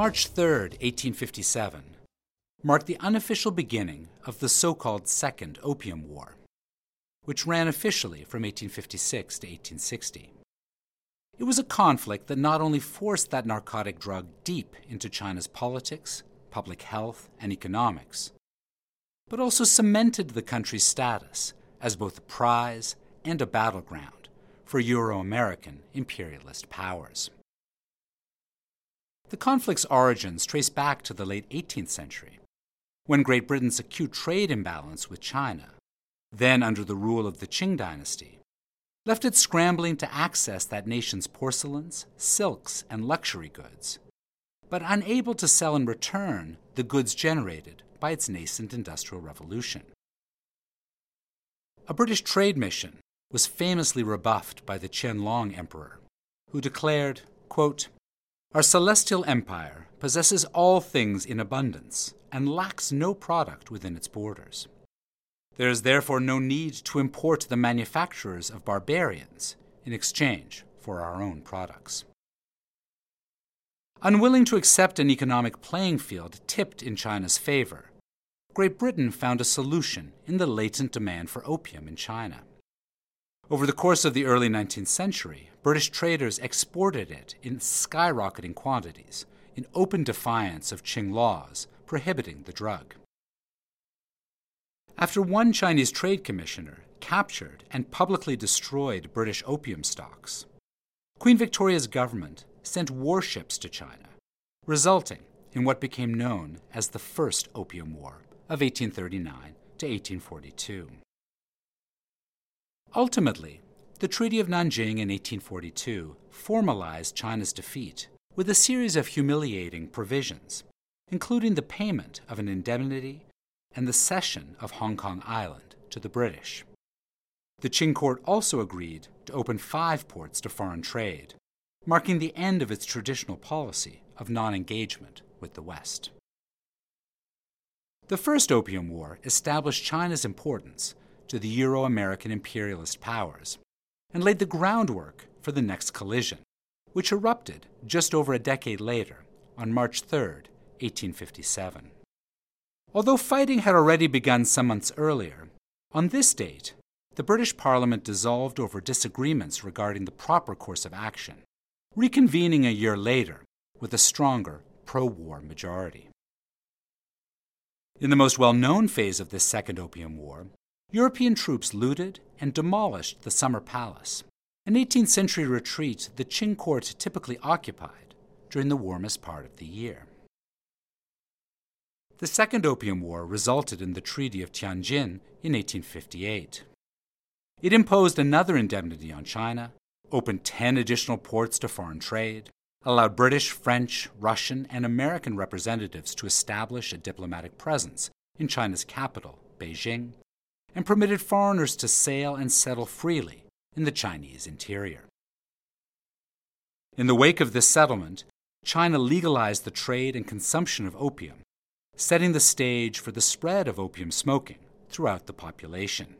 March 3, 1857, marked the unofficial beginning of the so called Second Opium War, which ran officially from 1856 to 1860. It was a conflict that not only forced that narcotic drug deep into China's politics, public health, and economics, but also cemented the country's status as both a prize and a battleground for Euro American imperialist powers. The conflict's origins trace back to the late 18th century, when Great Britain's acute trade imbalance with China, then under the rule of the Qing dynasty, left it scrambling to access that nation's porcelains, silks, and luxury goods, but unable to sell in return the goods generated by its nascent industrial revolution. A British trade mission was famously rebuffed by the Qianlong Emperor, who declared, quote, Our celestial empire possesses all things in abundance and lacks no product within its borders. There is therefore no need to import the manufacturers of barbarians in exchange for our own products. Unwilling to accept an economic playing field tipped in China's favor, Great Britain found a solution in the latent demand for opium in China. Over the course of the early 19th century, British traders exported it in skyrocketing quantities, in open defiance of Qing laws prohibiting the drug after one Chinese trade commissioner captured and publicly destroyed British opium stocks. Queen Victoria's government sent warships to China, resulting in what became known as the First Opium War of 1839 to 1842. Ultimately, the Treaty of Nanjing in 1842 formalized China's defeat with a series of humiliating provisions, including the payment of an indemnity and the cession of Hong Kong Island to the British. The Qing court also agreed to open five ports to foreign trade, marking the end of its traditional policy of non engagement with the West. The First Opium War established China's importance to the Euro American imperialist powers and laid the groundwork for the next collision, which erupted just over a decade later on March 3, 1857. Although fighting had already begun some months earlier, on this date, the British Parliament dissolved over disagreements regarding the proper course of action, reconvening a year later with a stronger pro war majority. In the most well known phase of this Second Opium War, European troops looted and demolished the Summer Palace, an 18th century retreat the Qing court typically occupied during the warmest part of the year. The Second Opium War resulted in the Treaty of Tianjin in 1858. It imposed another indemnity on China, opened 10 additional ports to foreign trade, allowed British, French, Russian, and American representatives to establish a diplomatic presence in China's capital, Beijing, and permitted foreigners to sail and settle freely in the Chinese interior. In the wake of this settlement, China legalized the trade and consumption of opium setting the stage for the spread of opium smoking throughout the population.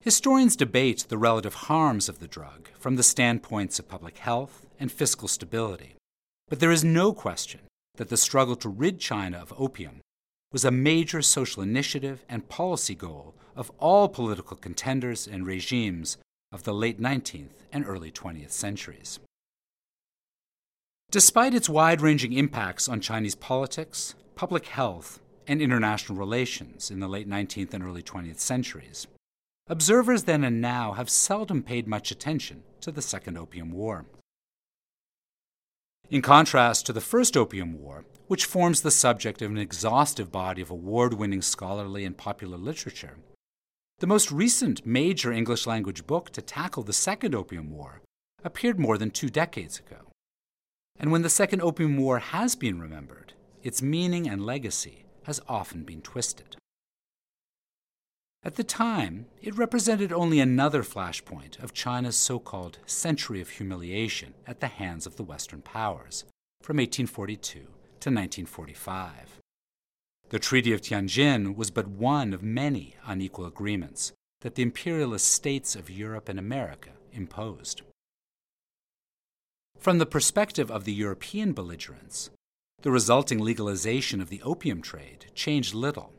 Historians debate the relative harms of the drug from the standpoints of public health and fiscal stability, but there is no question that the struggle to rid China of opium was a major social initiative and policy goal of all political contenders and regimes of the late 19th and early 20th centuries. Despite its wide ranging impacts on Chinese politics, public health, and international relations in the late 19th and early 20th centuries. Observers then and now have seldom paid much attention to the Second Opium War. In contrast to the First Opium War, which forms the subject of an exhaustive body of award winning scholarly and popular literature, the most recent major English language book to tackle the Second Opium War appeared more than two decades ago. And when the Second Opium War has been remembered, its meaning and legacy has often been twisted. At the time, it represented only another flashpoint of China's so called century of humiliation at the hands of the Western powers from 1842 to 1945. The Treaty of Tianjin was but one of many unequal agreements that the imperialist states of Europe and America imposed. From the perspective of the European belligerents, The resulting legalization of the opium trade changed little,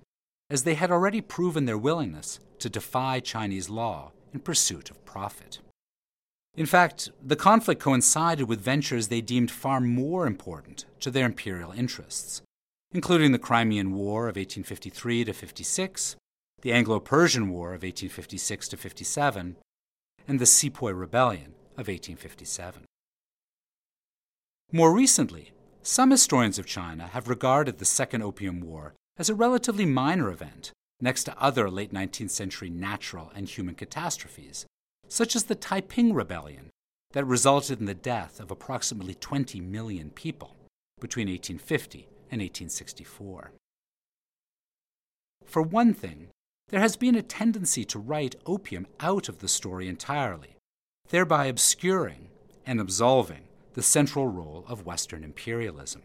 as they had already proven their willingness to defy Chinese law in pursuit of profit. In fact, the conflict coincided with ventures they deemed far more important to their imperial interests, including the Crimean War of 1853 to 56, the Anglo Persian War of 1856 to 57, and the Sepoy Rebellion of 1857. More recently, some historians of China have regarded the Second Opium War as a relatively minor event next to other late 19th century natural and human catastrophes, such as the Taiping Rebellion that resulted in the death of approximately 20 million people between 1850 and 1864. For one thing, there has been a tendency to write opium out of the story entirely, thereby obscuring and absolving the central role of Western imperialism.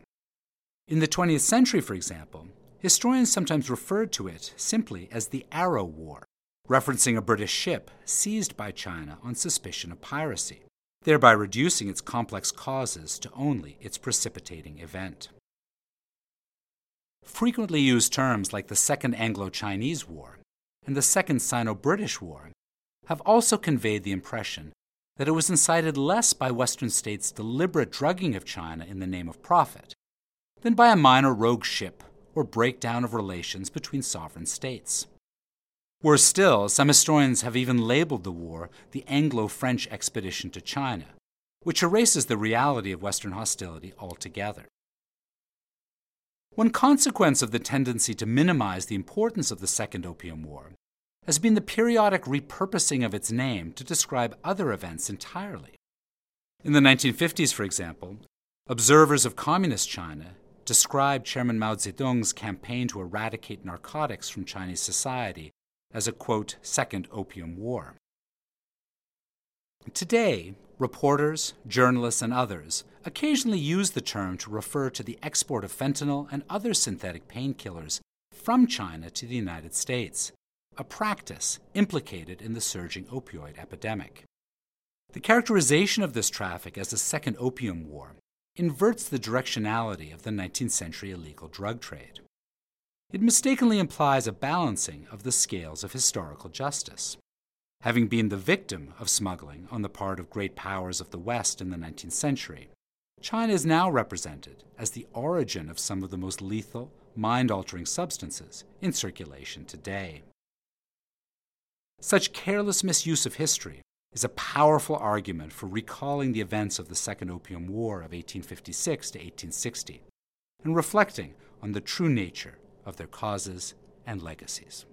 In the 20th century, for example, historians sometimes referred to it simply as the Arrow War, referencing a British ship seized by China on suspicion of piracy, thereby reducing its complex causes to only its precipitating event. Frequently used terms like the Second Anglo Chinese War and the Second Sino British War have also conveyed the impression that it was incited less by Western states' deliberate drugging of China in the name of profit than by a minor rogue ship or breakdown of relations between sovereign states. Worse still, some historians have even labeled the war the Anglo French expedition to China, which erases the reality of Western hostility altogether. One consequence of the tendency to minimize the importance of the Second Opium War has been the periodic repurposing of its name to describe other events entirely. In the 1950s, for example, observers of Communist China described Chairman Mao Zedong's campaign to eradicate narcotics from Chinese society as a quote, second opium war. Today, reporters, journalists, and others occasionally use the term to refer to the export of fentanyl and other synthetic painkillers from China to the United States, a practice implicated in the surging opioid epidemic. The characterization of this traffic as a second opium war inverts the directionality of the 19th century illegal drug trade. It mistakenly implies a balancing of the scales of historical justice. Having been the victim of smuggling on the part of great powers of the West in the 19th century, China is now represented as the origin of some of the most lethal, mind altering substances in circulation today. Such careless misuse of history is a powerful argument for recalling the events of the Second Opium War of 1856 to 1860 and reflecting on the true nature of their causes and legacies.